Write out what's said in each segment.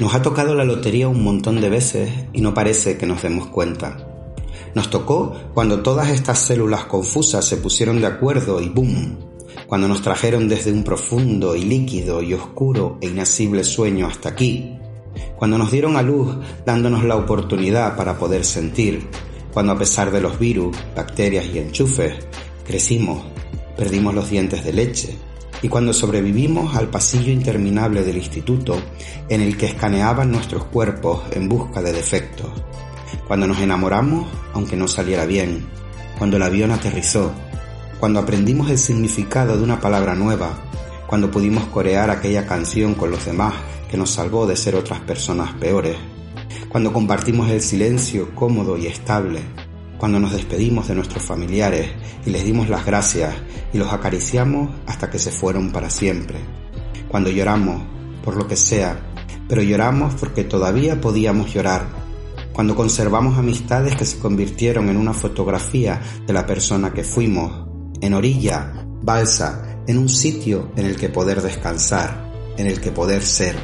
Nos ha tocado la lotería un montón de veces y no parece que nos demos cuenta. Nos tocó cuando todas estas células confusas se pusieron de acuerdo y ¡boom! Cuando nos trajeron desde un profundo y líquido y oscuro e inasible sueño hasta aquí. Cuando nos dieron a luz dándonos la oportunidad para poder sentir. Cuando a pesar de los virus, bacterias y enchufes, crecimos, perdimos los dientes de leche, y cuando sobrevivimos al pasillo interminable del instituto en el que escaneaban nuestros cuerpos en busca de defectos, cuando nos enamoramos aunque no saliera bien, cuando el avión aterrizó, cuando aprendimos el significado de una palabra nueva, cuando pudimos corear aquella canción con los demás que nos salvó de ser otras personas peores, cuando compartimos el silencio cómodo y estable, cuando nos despedimos de nuestros familiares y les dimos las gracias y los acariciamos hasta que se fueron para siempre. Cuando lloramos, por lo que sea, pero lloramos porque todavía podíamos llorar. Cuando conservamos amistades que se convirtieron en una fotografía de la persona que fuimos, en orilla, balsa, en un sitio en el que poder descansar, en el que poder ser.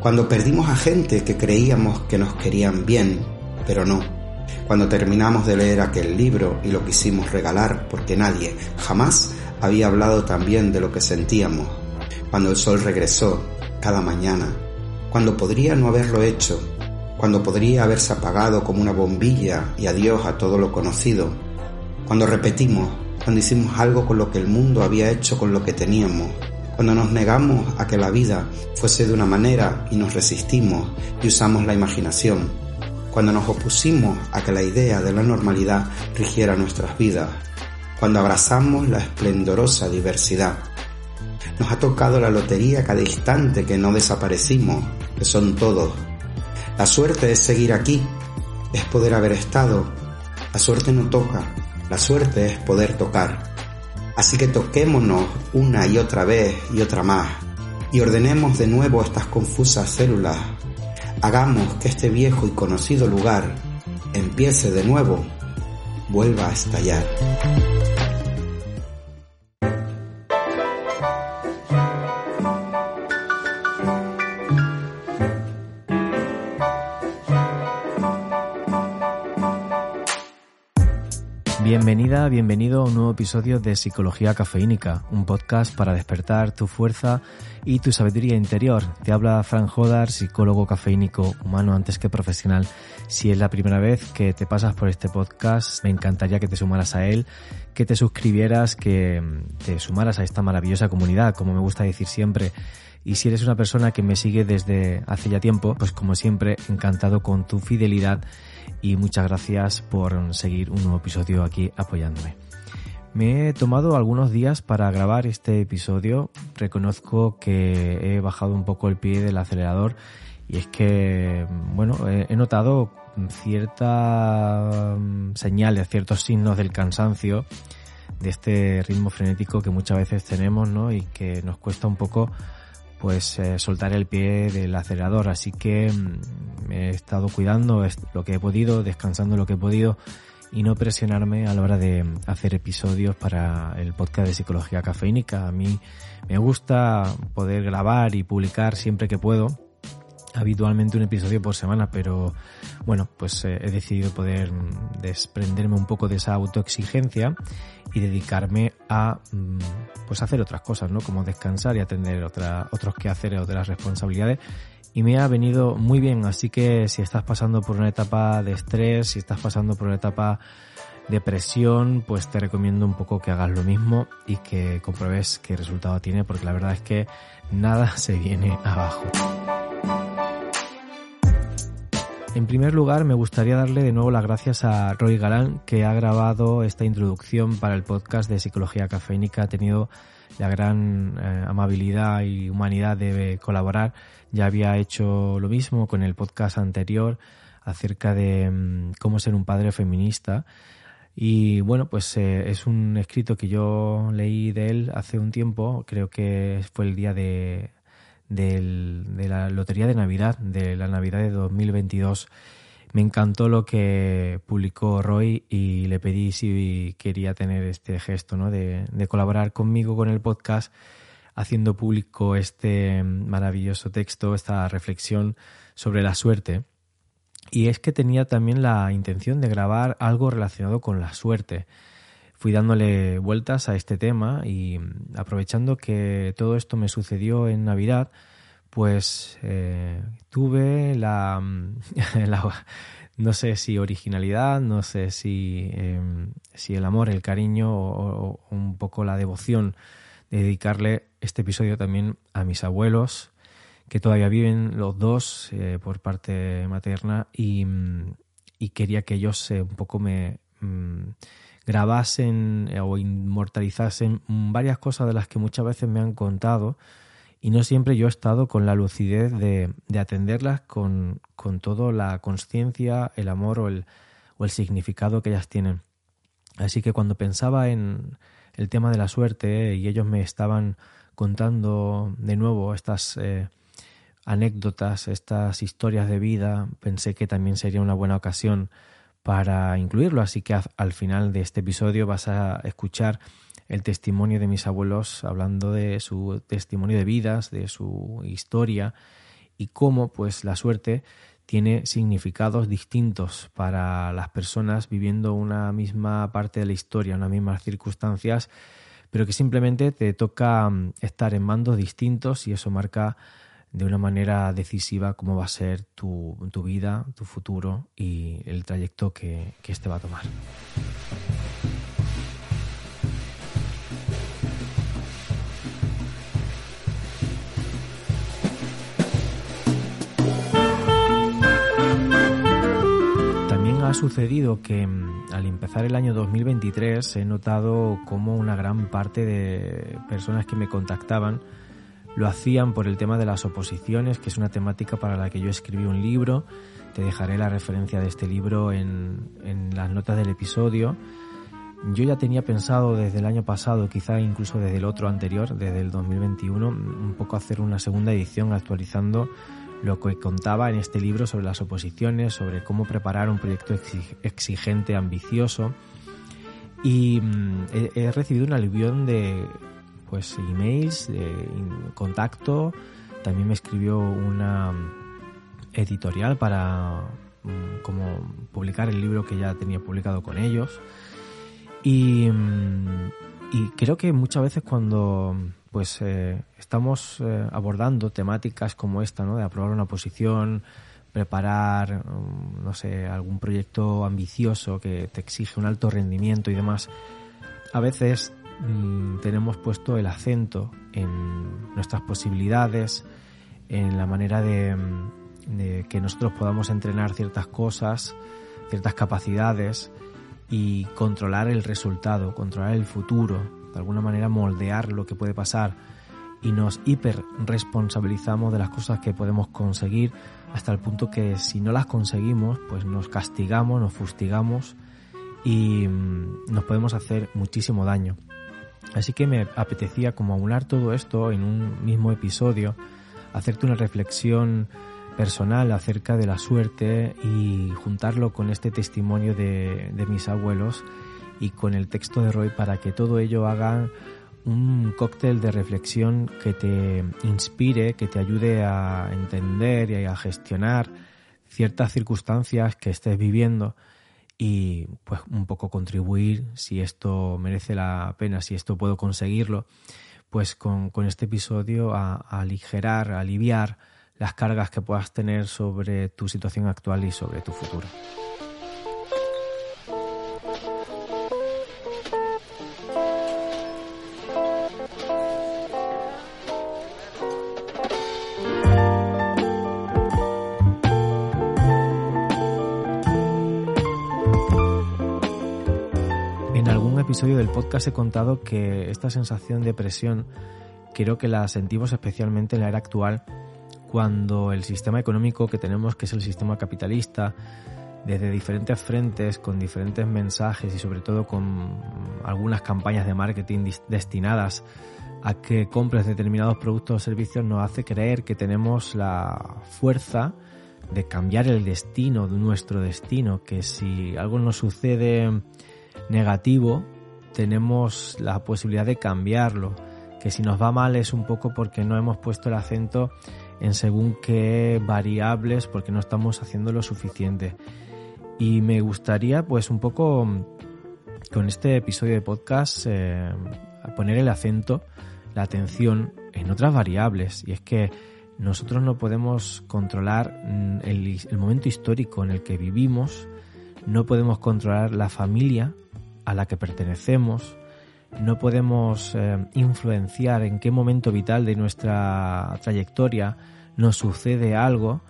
Cuando perdimos a gente que creíamos que nos querían bien, pero no cuando terminamos de leer aquel libro y lo quisimos regalar porque nadie jamás había hablado tan bien de lo que sentíamos, cuando el sol regresó cada mañana, cuando podría no haberlo hecho, cuando podría haberse apagado como una bombilla y adiós a todo lo conocido, cuando repetimos, cuando hicimos algo con lo que el mundo había hecho con lo que teníamos, cuando nos negamos a que la vida fuese de una manera y nos resistimos y usamos la imaginación, cuando nos opusimos a que la idea de la normalidad rigiera nuestras vidas, cuando abrazamos la esplendorosa diversidad. Nos ha tocado la lotería cada instante que no desaparecimos, que son todos. La suerte es seguir aquí, es poder haber estado. La suerte no toca, la suerte es poder tocar. Así que toquémonos una y otra vez y otra más y ordenemos de nuevo estas confusas células Hagamos que este viejo y conocido lugar empiece de nuevo, vuelva a estallar. Bienvenido a un nuevo episodio de Psicología Cafeínica, un podcast para despertar tu fuerza y tu sabiduría interior. Te habla Fran Jodar, psicólogo cafeínico humano antes que profesional. Si es la primera vez que te pasas por este podcast, me encantaría que te sumaras a él, que te suscribieras, que te sumaras a esta maravillosa comunidad, como me gusta decir siempre. Y si eres una persona que me sigue desde hace ya tiempo, pues como siempre, encantado con tu fidelidad y muchas gracias por seguir un nuevo episodio aquí apoyándome. Me he tomado algunos días para grabar este episodio. Reconozco que he bajado un poco el pie del acelerador y es que, bueno, he notado ciertas mm, señales, ciertos signos del cansancio de este ritmo frenético que muchas veces tenemos, ¿no? Y que nos cuesta un poco pues eh, soltar el pie del acelerador. Así que mm, he estado cuidando lo que he podido, descansando lo que he podido y no presionarme a la hora de hacer episodios para el podcast de psicología cafeínica. A mí me gusta poder grabar y publicar siempre que puedo habitualmente un episodio por semana, pero bueno, pues eh, he decidido poder mm, desprenderme un poco de esa autoexigencia y dedicarme a mm, pues hacer otras cosas, ¿no? Como descansar y atender otra, otros quehaceres, otras responsabilidades. Y me ha venido muy bien, así que si estás pasando por una etapa de estrés, si estás pasando por una etapa de presión, pues te recomiendo un poco que hagas lo mismo y que compruebes qué resultado tiene, porque la verdad es que nada se viene abajo. En primer lugar, me gustaría darle de nuevo las gracias a Roy Galán, que ha grabado esta introducción para el podcast de Psicología Cafeínica. Ha tenido la gran eh, amabilidad y humanidad de colaborar. Ya había hecho lo mismo con el podcast anterior acerca de mm, cómo ser un padre feminista. Y bueno, pues eh, es un escrito que yo leí de él hace un tiempo, creo que fue el día de de la Lotería de Navidad, de la Navidad de 2022. Me encantó lo que publicó Roy y le pedí si quería tener este gesto ¿no? de, colaborar conmigo con el podcast haciendo público este maravilloso texto, esta reflexión sobre la suerte. Y es que tenía también la intención de grabar algo relacionado con la suerte. Fui dándole vueltas a este tema y aprovechando que todo esto me sucedió en Navidad, pues eh, tuve la, no sé si originalidad, no sé si, em, si el amor, el cariño o, un poco la devoción de dedicarle este episodio también a mis abuelos, que todavía viven los dos eh, por parte materna y, quería que ellos eh, un poco me mm, grabasen o inmortalizasen varias cosas de las que muchas veces me han contado y no siempre yo he estado con la lucidez de, atenderlas con, con toda la conciencia, el amor o el, o el significado que ellas tienen. Así que cuando pensaba en el tema de la suerte y ellos me estaban contando de nuevo estas eh, anécdotas, estas historias de vida, pensé que también sería una buena ocasión para incluirlo. Así que al final de este episodio vas a escuchar el testimonio de mis abuelos hablando de su testimonio de vidas, de su historia y cómo pues la suerte tiene significados distintos para las personas viviendo una misma parte de la historia, unas mismas circunstancias, pero que simplemente te toca mm, estar en mandos distintos y eso marca de una manera decisiva cómo va a ser tu, vida, tu futuro y el trayecto que, que este va a tomar. ha sucedido que mm, al empezar el año 2023 he notado como una gran parte de personas que me contactaban lo hacían por el tema de las oposiciones, que es una temática para la que yo escribí un libro. Te dejaré la referencia de este libro en, en las notas del episodio. Yo ya tenía pensado desde el año pasado, quizá incluso desde el otro anterior, desde el 2021, un poco hacer una segunda edición actualizando lo que contaba en este libro sobre las oposiciones, sobre cómo preparar un proyecto exigente, ambicioso. Y mm, he, recibido un aluvión de pues emails, de contacto. También me escribió una editorial para mm, como publicar el libro que ya tenía publicado con ellos. Y, mm, y creo que muchas veces cuando pues eh, estamos eh, abordando temáticas como esta, ¿no? De aprobar una posición, preparar, mm, no sé, algún proyecto ambicioso que te exige un alto rendimiento y demás. A veces mm, tenemos puesto el acento en nuestras posibilidades, en la manera de, mm, de que nosotros podamos entrenar ciertas cosas, ciertas capacidades y controlar el resultado, controlar el futuro, de alguna manera moldear lo que puede pasar y nos hiper responsabilizamos de las cosas que podemos conseguir hasta el punto que si no las conseguimos pues nos castigamos, nos fustigamos y mm, nos podemos hacer muchísimo daño. Así que me apetecía como aunar todo esto en un mismo episodio, hacerte una reflexión personal acerca de la suerte y juntarlo con este testimonio de, de mis abuelos y con el texto de Roy para que todo ello haga un cóctel de reflexión que te inspire, que te ayude a entender y a gestionar ciertas circunstancias que estés viviendo y pues un poco contribuir si esto merece la pena, si esto puedo conseguirlo, pues con, este episodio a, aligerar, aliviar las cargas que puedas tener sobre tu situación actual y sobre tu futuro. Episodio del podcast he contado que esta sensación de presión creo que la sentimos especialmente en la era actual cuando el sistema económico que tenemos, que es el sistema capitalista, desde diferentes frentes, con diferentes mensajes y sobre todo con algunas campañas de marketing destinadas a que compres determinados productos o servicios, nos hace creer que tenemos la fuerza de cambiar el destino, nuestro destino, que si algo nos sucede negativo, tenemos la posibilidad de cambiarlo, que si nos va mal es un poco porque no hemos puesto el acento en según qué variables, porque no estamos haciendo lo suficiente. Y me gustaría pues un poco con este episodio de podcast eh, poner el acento, la atención en otras variables. Y es que nosotros no podemos controlar mm, el, el momento histórico en el que vivimos, no podemos controlar la familia a la que pertenecemos, no podemos eh, influenciar en qué momento vital de nuestra trayectoria nos sucede algo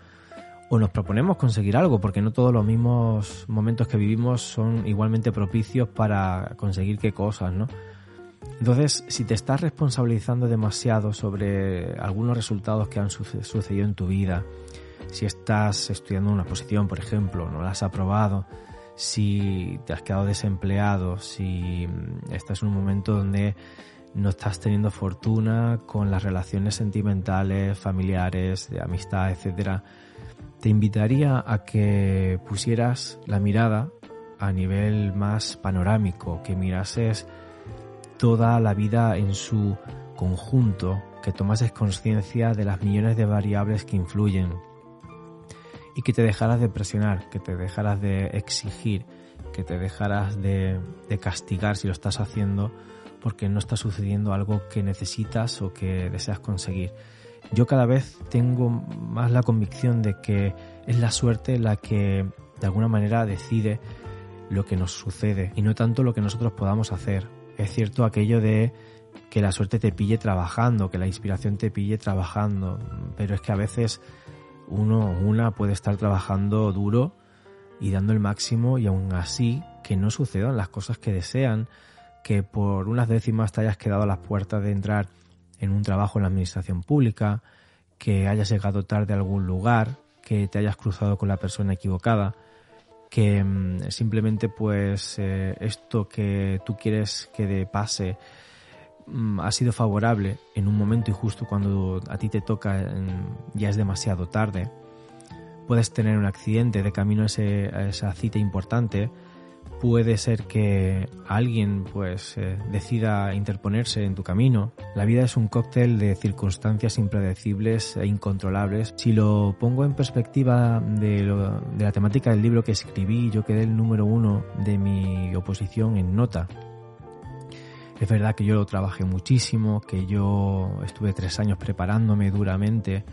o nos proponemos conseguir algo, porque no todos los mismos momentos que vivimos son igualmente propicios para conseguir qué cosas, ¿no? Entonces, si te estás responsabilizando demasiado sobre algunos resultados que han sucedido en tu vida, si estás estudiando una posición, por ejemplo, no la has aprobado, si te has quedado desempleado, si mm, estás en un momento donde no estás teniendo fortuna con las relaciones sentimentales, familiares, de amistad, etcétera, te invitaría a que pusieras la mirada a nivel más panorámico, que mirases toda la vida en su conjunto, que tomases conciencia de las millones de variables que influyen, y que te dejaras de presionar, que te dejaras de exigir, que te dejaras de, castigar si lo estás haciendo porque no está sucediendo algo que necesitas o que deseas conseguir. Yo cada vez tengo más la convicción de que es la suerte la que de alguna manera decide lo que nos sucede y no tanto lo que nosotros podamos hacer. Es cierto aquello de que la suerte te pille trabajando, que la inspiración te pille trabajando, pero es que a veces uno una puede estar trabajando duro y dando el máximo y aún así que no sucedan las cosas que desean, que por unas décimas te hayas quedado a las puertas de entrar en un trabajo en la administración pública, que hayas llegado tarde a algún lugar, que te hayas cruzado con la persona equivocada, que mm, simplemente pues eh, esto que tú quieres que de pase ha sido favorable en un momento y justo cuando a ti te toca ya es demasiado tarde, puedes tener un accidente de camino a, esa cita importante, puede ser que alguien pues eh, decida interponerse en tu camino. La vida es un cóctel de circunstancias impredecibles e incontrolables. Si lo pongo en perspectiva de, de la temática del libro que escribí, yo quedé el número uno de mi oposición en nota es verdad que yo lo trabajé muchísimo, que yo estuve tres años preparándome duramente,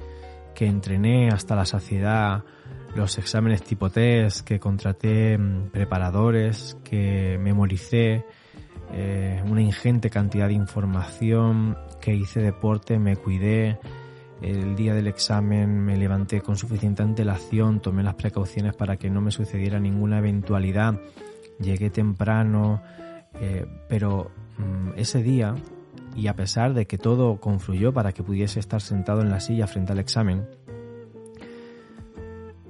que entrené hasta la saciedad los exámenes tipo test, que contraté mm, preparadores, que memoricé eh, una ingente cantidad de información, que hice deporte, me cuidé, el día del examen me levanté con suficiente antelación, tomé las precauciones para que no me sucediera ninguna eventualidad, llegué temprano, eh, pero ese día, y a pesar de que todo confluyó para que pudiese estar sentado en la silla frente al examen,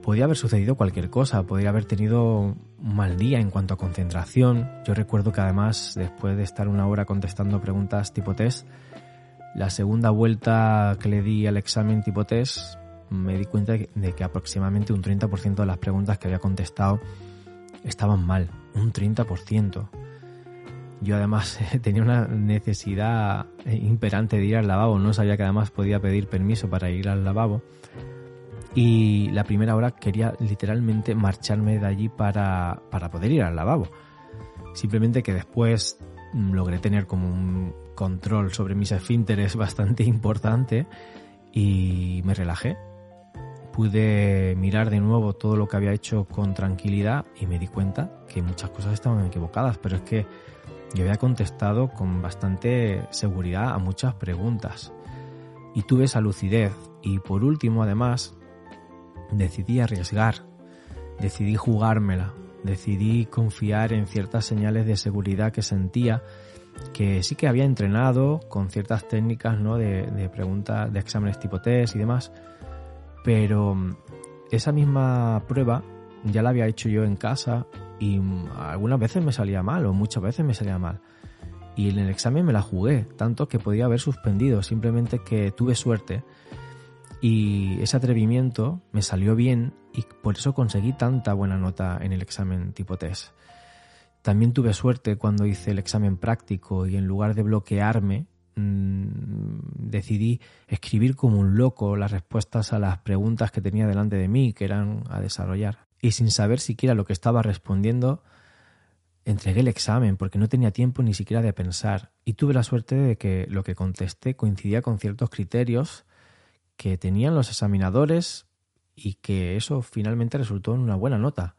podía haber sucedido cualquier cosa, podría haber tenido un mal día en cuanto a concentración. Yo recuerdo que además, después de estar una hora contestando preguntas tipo test, la segunda vuelta que le di al examen tipo test, me di cuenta de que aproximadamente un 30% de las preguntas que había contestado estaban mal, un 30%. Yo además tenía una necesidad imperante de ir al lavabo, no sabía que además podía pedir permiso para ir al lavabo. Y la primera hora quería literalmente marcharme de allí para, para poder ir al lavabo. Simplemente que después mm, logré tener como un control sobre mis esfínteres bastante importante y me relajé. Pude mirar de nuevo todo lo que había hecho con tranquilidad y me di cuenta que muchas cosas estaban equivocadas, pero es que yo había contestado con bastante seguridad a muchas preguntas. Y tuve esa lucidez. Y por último además decidí arriesgar, decidí jugármela, decidí confiar en ciertas señales de seguridad que sentía que sí que había entrenado con ciertas técnicas ¿no? de, de preguntas de exámenes tipo test y demás, pero esa misma prueba ya la había hecho yo en casa y algunas veces me salía mal o muchas veces me salía mal. Y en el examen me la jugué, tanto que podía haber suspendido, simplemente que tuve suerte y ese atrevimiento me salió bien y por eso conseguí tanta buena nota en el examen tipo test. También tuve suerte cuando hice el examen práctico y en lugar de bloquearme, mm, decidí escribir como un loco las respuestas a las preguntas que tenía delante de mí, que eran a desarrollar. Y sin saber siquiera lo que estaba respondiendo, entregué el examen porque no tenía tiempo ni siquiera de pensar. Y tuve la suerte de que lo que contesté coincidía con ciertos criterios que tenían los examinadores y que eso finalmente resultó en una buena nota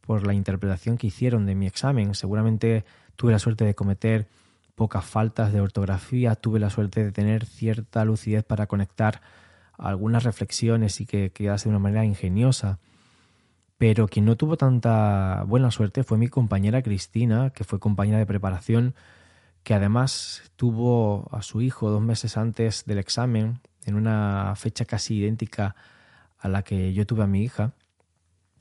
por la interpretación que hicieron de mi examen. Seguramente tuve la suerte de cometer pocas faltas de ortografía, tuve la suerte de tener cierta lucidez para conectar algunas reflexiones y que quedase de una manera ingeniosa. Pero quien no tuvo tanta buena suerte fue mi compañera Cristina, que fue compañera de preparación, que además tuvo a su hijo dos meses antes del examen, en una fecha casi idéntica a la que yo tuve a mi hija.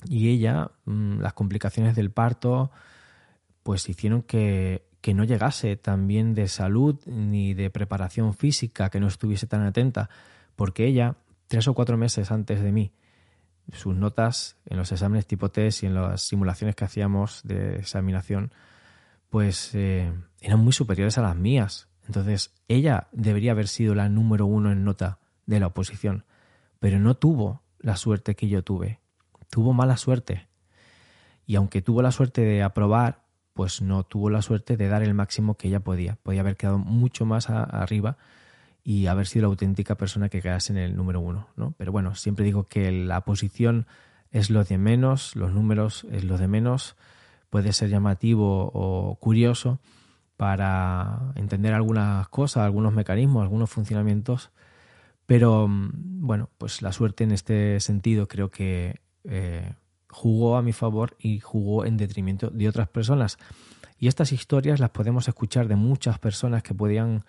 Y ella, mm, las complicaciones del parto, pues hicieron que, que no llegase tan bien de salud ni de preparación física, que no estuviese tan atenta, porque ella, tres o cuatro meses antes de mí, sus notas en los exámenes tipo test y en las simulaciones que hacíamos de examinación, pues eh, eran muy superiores a las mías. Entonces, ella debería haber sido la número uno en nota de la oposición, pero no tuvo la suerte que yo tuve. Tuvo mala suerte. Y aunque tuvo la suerte de aprobar, pues no tuvo la suerte de dar el máximo que ella podía. Podía haber quedado mucho más arriba y haber sido la auténtica persona que quedase en el número uno, ¿no? Pero bueno, siempre digo que la posición es lo de menos, los números es lo de menos, puede ser llamativo o curioso para entender algunas cosas, algunos mecanismos, algunos funcionamientos, pero mm, bueno, pues la suerte en este sentido creo que eh, jugó a mi favor y jugó en detrimento de otras personas. Y estas historias las podemos escuchar de muchas personas que podían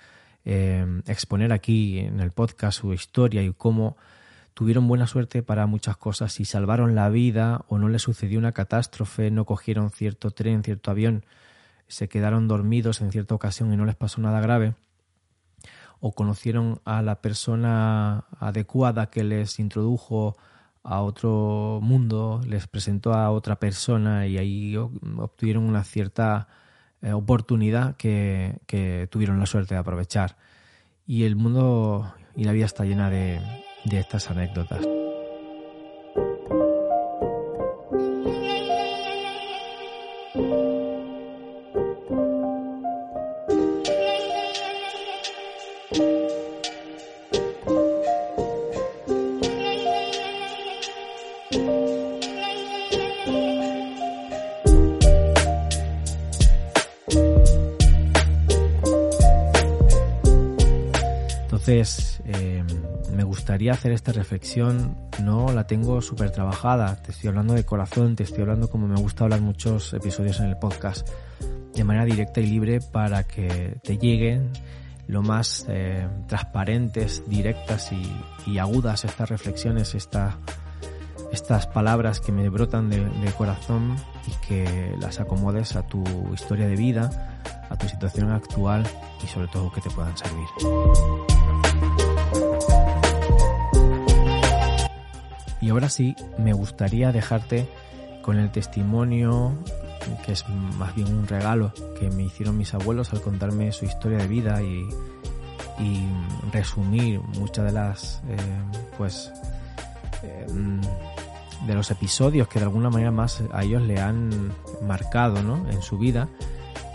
eh, exponer aquí en el podcast su historia y cómo tuvieron buena suerte para muchas cosas. Y salvaron la vida o no les sucedió una catástrofe, no cogieron cierto tren, cierto avión, se quedaron dormidos en cierta ocasión y no les pasó nada grave, o conocieron a la persona adecuada que les introdujo a otro mundo, les presentó a otra persona y ahí obtuvieron una cierta oportunidad que, que, tuvieron la suerte de aprovechar. Y el mundo y la vida está llena de, de estas anécdotas. Gustaría hacer esta reflexión, no la tengo súper trabajada, te estoy hablando de corazón, te estoy hablando como me gusta hablar muchos episodios en el podcast, de manera directa y libre para que te lleguen lo más eh, transparentes, directas y, agudas estas reflexiones, estas palabras que me brotan de, de corazón y que las acomodes a tu historia de vida, a tu situación actual y sobre todo que te puedan servir. Y ahora sí, me gustaría dejarte con el testimonio que es más bien un regalo que me hicieron mis abuelos al contarme su historia de vida y, resumir muchas de las eh, pues eh, de los episodios que de alguna manera más a ellos le han marcado ¿no? en su vida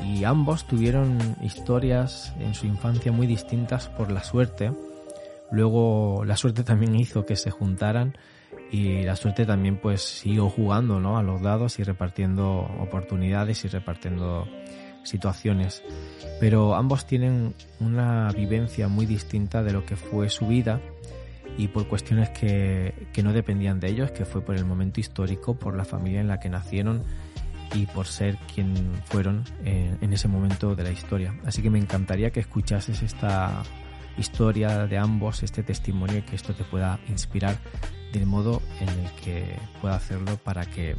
y ambos tuvieron historias en su infancia muy distintas por la suerte luego la suerte también hizo que se juntaran y la suerte también pues siguió jugando ¿no? a los dados y repartiendo oportunidades y repartiendo situaciones pero ambos tienen una vivencia muy distinta de lo que fue su vida y por cuestiones que, que no dependían de ellos que fue por el momento histórico por la familia en la que nacieron y por ser quien fueron en, en ese momento de la historia así que me encantaría que escuchases esta historia de ambos, este testimonio y que esto te pueda inspirar del modo en el que pueda hacerlo para que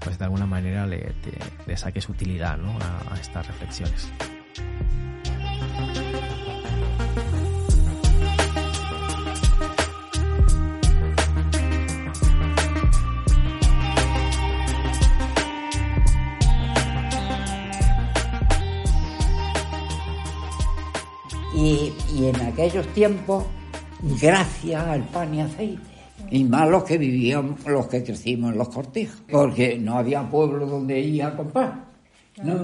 pues de alguna manera le, le saques utilidad ¿no? a, a estas reflexiones. Aquellos tiempos, gracias al pan y aceite. Y más los que vivíamos, los que crecimos en los cortijos, porque no había pueblo donde ir a comprar. No,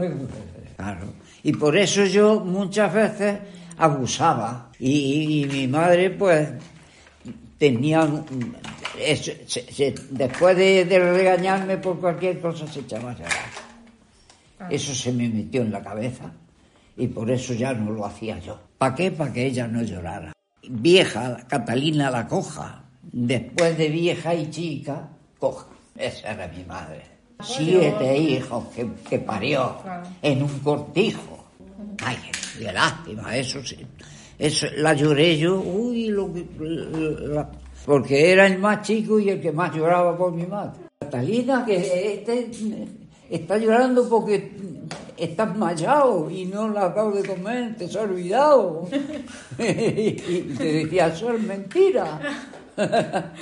claro. Y por eso yo muchas veces abusaba. Y, y mi madre, pues, tenía. eso, se- se- después de, de regañarme por cualquier cosa, se echaba a llorar. Eso se me metió en la cabeza. Y por eso ya no lo hacía yo. ¿Para qué? Para que ella no llorara. Vieja, Catalina la coja. Después de vieja y chica, coja. Esa era mi madre. Siete hijos que, que parió en un cortijo. Ay, qué lástima, eso sí. Eso, la lloré yo, uy, lo que- la- porque era el más chico y el que más lloraba por mi madre. Catalina, que este está llorando porque estás mallado y no la acabo de comer, te has olvidado. y te decía, eso es mentira.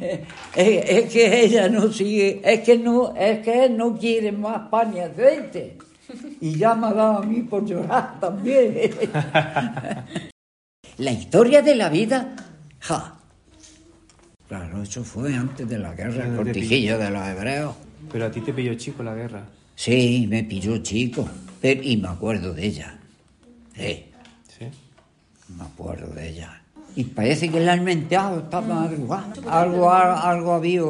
es, es que ella no sigue, es que no, es que él no quiere más pan y aceite. Y ya me ha dado a mí por llorar también. la historia de la vida, ja. Claro, eso fue antes de la guerra, el cortijillo de los hebreos. Pero a ti te pilló chico la guerra. Sí, me pilló chico, pero, y me acuerdo de ella. Sí, ¿Sí? me acuerdo de ella. Y parece que la han mentado esta madrugada. Algo, ha- algo había,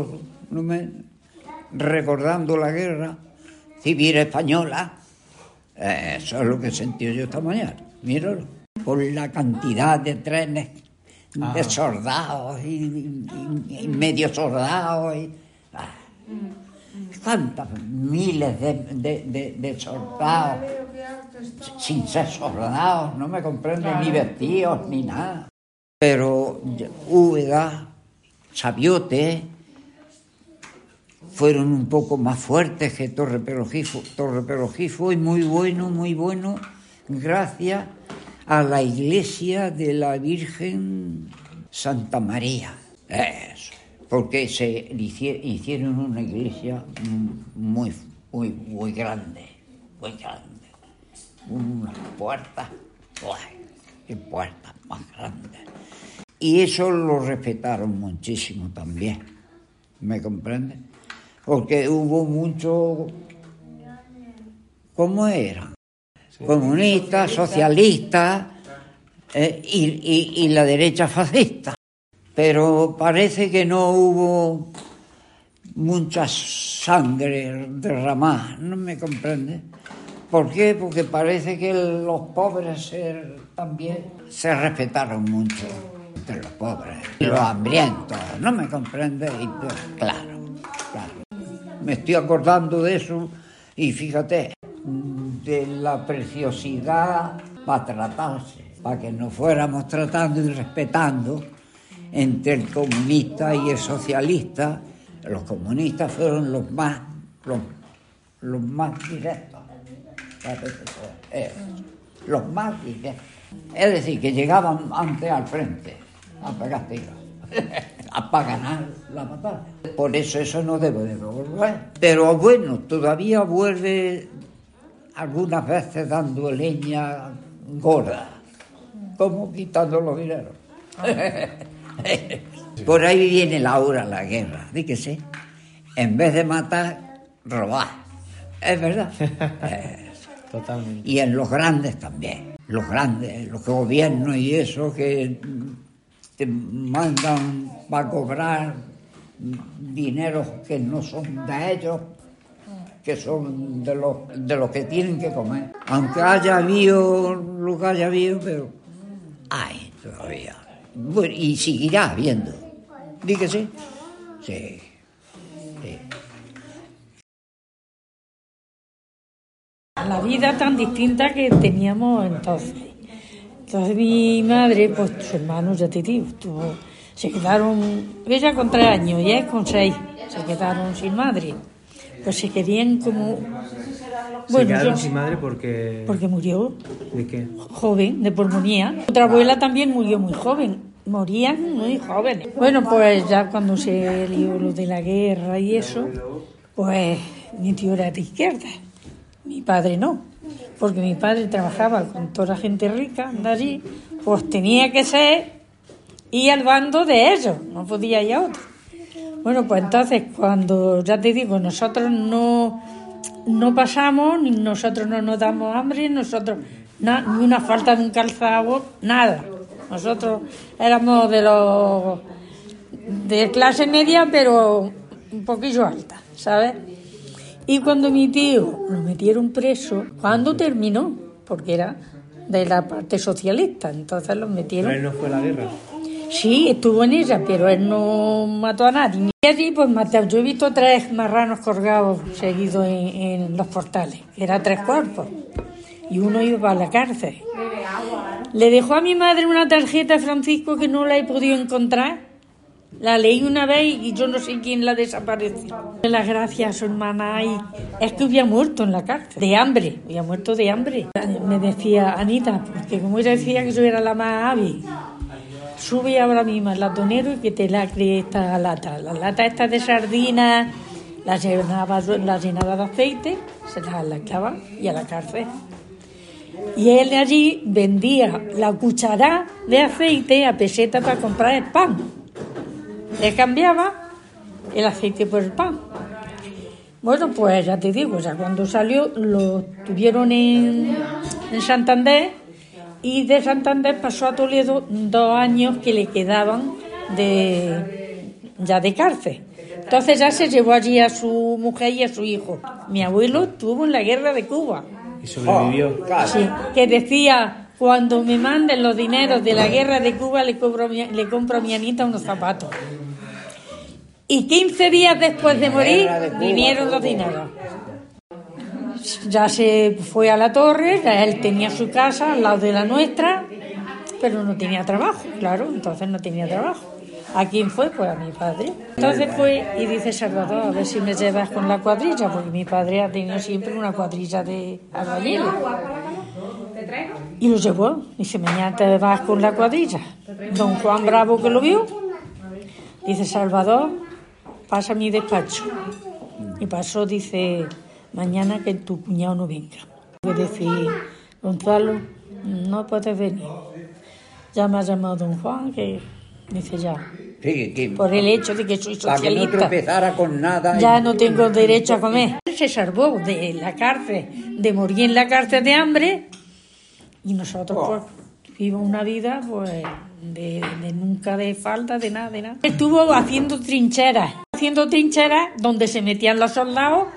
no me, recordando la guerra civil española. Eh, Eso es lo que sentí yo esta mañana. Míralo. Por la cantidad de trenes de soldados y, y- y- y medio soldados. Y, ah. Cuántas miles de, de- de- de soldados sin ser soldados, no me comprenden ni vestidos ni nada. Pero Úbeda, Sabiote, fueron un poco más fuertes que Torre Pelogifo. Torre Pelogifo y muy bueno, muy bueno, gracias a la iglesia de la Virgen Santa María. Eso, porque se hici- hicieron una iglesia muy, muy, muy grande, muy grande. Unas puertas, qué puertas más grandes. Y eso lo respetaron muchísimo también, ¿me comprende? Porque hubo mucho, ¿cómo eran? Comunistas, socialistas eh, y, y- y la derecha fascista. Pero parece que no hubo mucha sangre derramada, ¿no me comprende? ¿Por qué? Porque parece que los pobres se- también se respetaron mucho entre los pobres, los hambrientos, ¿no me comprende? Y, pues, claro, claro. Me estoy acordando de eso y fíjate, de la preciosidad para tratarse, para que nos fuéramos tratando y respetando entre el comunista y el socialista. Los comunistas fueron los más, los, los más directos. Eh, los más directos. Es decir, que llegaban antes al frente a pegar tiros, a para ganar la batalla. Por eso eso no debe de volver. Pero bueno, todavía vuelve algunas veces dando leña gorda, como quitando los dineros. Por ahí viene la hora la guerra, dígase. En vez de matar, robar. Es verdad. Totalmente. y en los grandes también. Los grandes, los gobiernos y eso que te mandan para cobrar dineros que no son de ellos, que son de los, de los que tienen que comer. Aunque haya habido lo que haya habido, pero hay todavía. Bueno, y seguirá habiendo. Dígase. Sí. sí. la vida tan distinta que teníamos entonces. Entonces mi madre, pues su hermano, ya te digo, se quedaron, ella con tres años y él con seis, se quedaron sin madre. Pues se querían como... Se quedaron yo- sin madre porque... porque murió ¿De qué? joven, de pulmonía. Otra abuela también murió muy joven, morían muy jóvenes. Bueno, pues ya cuando se lió lo de la guerra y eso, pues mi tío era de izquierda, mi padre no. porque mi padre trabajaba con toda la gente rica de allí, pues tenía que ser ir al bando de ellos, no podía ir a otro. Bueno, pues entonces cuando, ya te digo, nosotros no, no pasamos, ni nosotros no nos damos hambre, nosotros ni una falta de un calzado, nada. Nosotros éramos de los de clase media, pero un poquillo alta, ¿sabes? Y cuando mi tío lo metieron preso, cuando terminó, porque era de la parte socialista, entonces lo metieron. Pero no fue la guerra. Sí, estuvo en ella, pero él no mató a nadie. Y allí, pues mató. Yo he visto tres marranos colgados seguidos en, los portales. Era tres cuerpos. Y uno iba a la cárcel. Le dejó a mi madre una tarjeta a Francisco que no la he podido encontrar. La leí una vez y yo no sé quién la desapareció. Las gracias a su hermana es que había muerto en la cárcel, de hambre, había muerto de hambre. Me decía Anita, porque como ella decía que yo era la más hábil, sube ahora mismo al latonero y que te la cree esta lata. La lata esta de sardinas la llenaba, de aceite, se la, la clava y a la cárcel. Y él allí vendía la cuchara de aceite a peseta para comprar el pan. Le cambiaba el aceite por el pan. Bueno, pues ya te digo, ya cuando salió lo tuvieron en, en Santander y de Santander pasó a Toledo dos años que le quedaban de ya de cárcel. Entonces ya se llevó allí a su mujer y a su hijo. Mi abuelo estuvo en la guerra de Cuba. Y sobrevivió. Sí, que decía, cuando me manden los dineros de la guerra de Cuba, le, cobro, le compro a mi Anita unos zapatos. Y 15 días después de morir, vinieron los dineros. Ya se fue a la torre, él tenía su casa al lado de la nuestra, pero no tenía trabajo, claro, entonces no tenía trabajo. ¿A quién fue? Pues a mi padre. Entonces fue y dice Salvador, a ver si me llevas con la cuadrilla, porque mi padre ha tenido siempre una cuadrilla de albañiles. Y lo llevó. Dice, mañana te vas con la cuadrilla. Don Juan Bravo que lo vio, dice, Salvador, pasa a mi despacho. Y pasó, dice, mañana que tu cuñado no venga. Y decir, Gonzalo, no puedes venir. Ya me ha llamado don Juan, que dice ya, Sí, que- por el hecho de que soy para que no socialista. tropezara con nada. Ya no tengo derecho a comer. Se salvó de la cárcel, de morir en la cárcel de hambre, y nosotros pues vivimos una vida pues de, de nunca de falta, de nada, de nada. Estuvo haciendo trincheras, haciendo trincheras donde se metían los soldados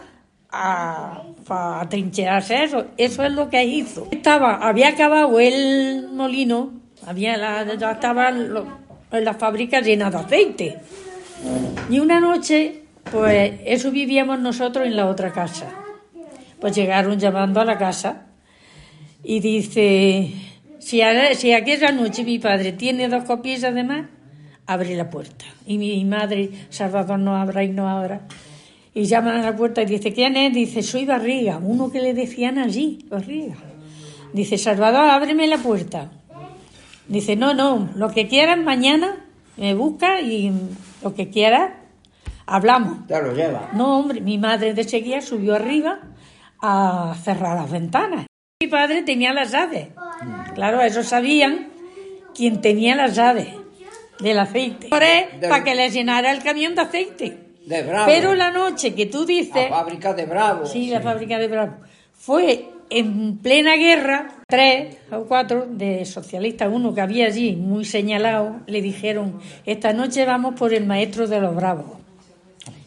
a, a trincherarse eso. Eso es lo que hizo. Estaba, había acabado el molino, había la, ya estaban los- la fábrica llena de aceite. Y una noche, pues eso vivíamos nosotros en la otra casa. Pues llegaron llamando a la casa y dice, si, si aquella noche mi padre tiene dos copillas de más, abre la puerta. Y mi madre, Salvador, no abra y no abra. Y llaman a la puerta y dice, ¿quién es? Dice, soy Barriga, uno que le decían allí, Barriga. Dice, Salvador, ábreme la puerta. Dice, no, no, lo que quieras mañana me busca y lo que quieras hablamos. Te lo lleva. No, hombre, mi madre de seguida subió arriba a cerrar las ventanas. Mi padre tenía las llaves. Claro, ellos sabían quién tenía las llaves del aceite. Para que les llenara el camión de aceite. De Bravo. Pero la noche que tú dices... La fábrica de Bravo. Sí, la fábrica de Bravo. Fue en plena guerra, tres o cuatro de socialistas, uno que había allí muy señalado, le dijeron, esta noche vamos por el maestro de los bravos.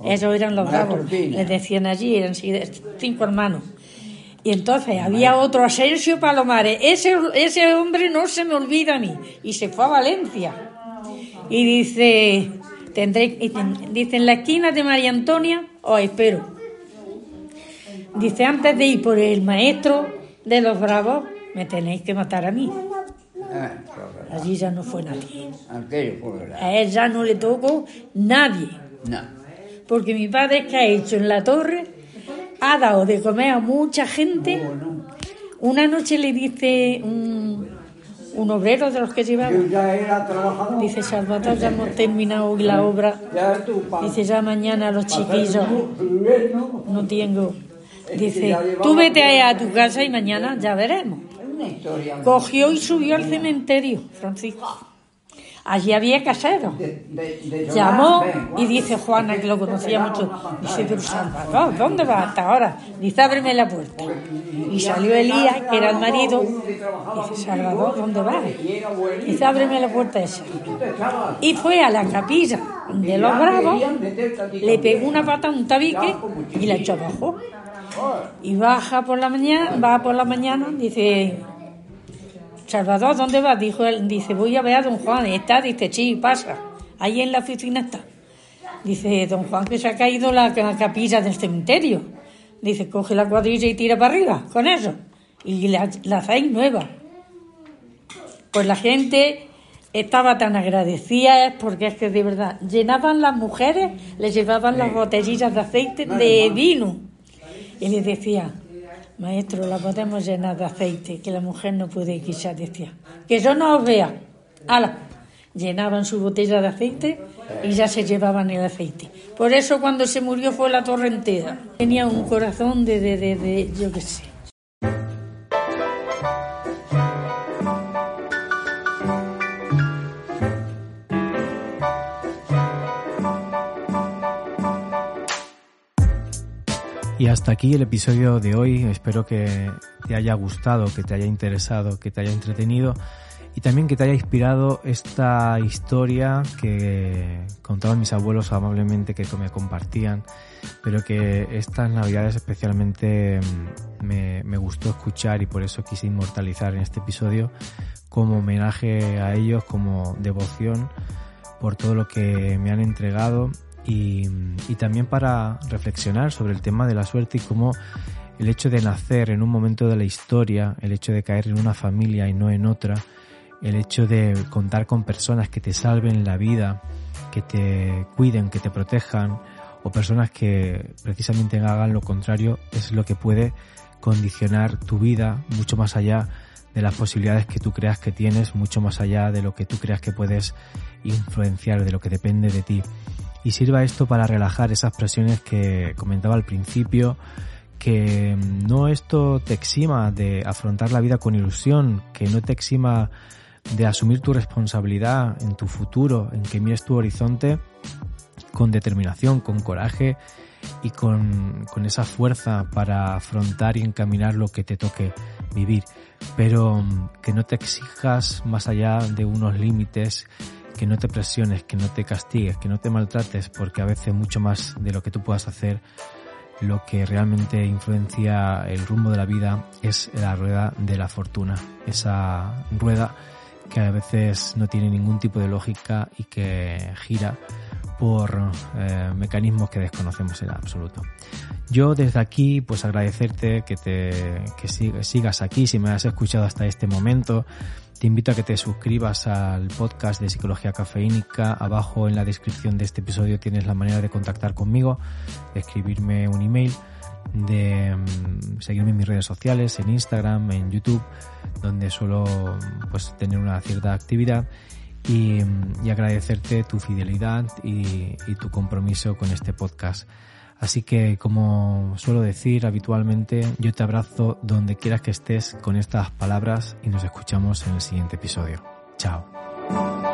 Esos eran los bravos, Pina. les decían allí, eran cinco hermanos. Y entonces había otro Asensio Palomares, ese, ese hombre no se me olvida a mí, y se fue a Valencia. Y dice, tendré, dice, en la esquina de María Antonia, os espero. Dice, antes de ir por el maestro de los bravos, me tenéis que matar a mí. Ah, Allí ya no fue nadie. A él ya no le tocó nadie. Porque mi padre, que ha hecho en la torre? Ha dado de comer a mucha gente. Una noche le dice un, un obrero de los que llevaba, Yo ya era trabajador. dice, Salvador, ya hemos terminado hoy la obra. Dice, ya mañana los chiquillos no tengo. Dice, tú vete a tu casa y mañana ya veremos. Cogió y subió al cementerio, Francisco. Allí había casero. Llamó y dice Juana, que lo conocía mucho, dice, pero Salvador, ¿dónde vas hasta ahora? Dice, ábreme la puerta. Y salió Elías, que era el marido, dice, Salvador, ¿dónde vas? Dice, ábreme la puerta esa. Y fue a la capilla de los bravos, le pegó una pata a un tabique y la echó abajo. Y baja por la mañana, va por la mañana, dice, Salvador, ¿dónde vas? Dijo él, dice, voy a ver a don Juan. ¿Está? Dice, sí, pasa. Ahí en la oficina está. Dice, don Juan, que se ha caído la, capilla del cementerio. Dice, coge la cuadrilla y tira para arriba, con eso. Y la, la hacéis nueva. Pues la gente estaba tan agradecida porque es que de verdad llenaban las mujeres, les llevaban las botellitas de aceite de vino y les decía, Maestro, la podemos llenar de aceite, que la mujer no puede quizás decía. Que yo no os vea. ¡Hala! Llenaban su botella de aceite y ya se llevaban el aceite. Por eso cuando se murió fue la torrentera. Tenía un corazón de, de, de, de yo qué sé. Hasta aquí el episodio de hoy. Espero que te haya gustado, que te haya interesado, que te haya entretenido y también que te haya inspirado esta historia que contaban mis abuelos amablemente que me compartían, pero que estas navidades especialmente mm, me, me gustó escuchar y por eso quise inmortalizar en este episodio como homenaje a ellos, como devoción por todo lo que me han entregado y, también para reflexionar sobre el tema de la suerte y cómo el hecho de nacer en un momento de la historia, el hecho de caer en una familia y no en otra, el hecho de contar con personas que te salven la vida, que te cuiden, que te protejan, o personas que precisamente hagan lo contrario, es lo que puede condicionar tu vida mucho más allá de las posibilidades que tú creas que tienes, mucho más allá de lo que tú creas que puedes influenciar, de lo que depende de ti y sirva esto para relajar esas presiones que comentaba al principio, que no esto te exima de afrontar la vida con ilusión, que no te exima de asumir tu responsabilidad en tu futuro, en que mires tu horizonte con determinación, con coraje y con, con esa fuerza para afrontar y encaminar lo que te toque vivir, pero que no te exijas más allá de unos límites que no te presiones, que no te castigues, que no te maltrates, porque a veces mucho más de lo que tú puedas hacer, lo que realmente influencia el rumbo de la vida es la rueda de la fortuna, esa rueda que a veces no tiene ningún tipo de lógica y que gira por eh, mecanismos que desconocemos en absoluto. Yo desde aquí pues agradecerte que te que sigas aquí si me has escuchado hasta este momento te invito a que te suscribas al podcast de Psicología Cafeínica. Abajo en la descripción de este episodio tienes la manera de contactar conmigo, de escribirme un email, de mm, seguirme en mis redes sociales, en Instagram, en YouTube, donde suelo pues tener una cierta actividad y, mm, agradecerte tu fidelidad y tu compromiso con este podcast. Así que, como suelo decir habitualmente, yo te abrazo donde quieras que estés con estas palabras y nos escuchamos en el siguiente episodio. Chao.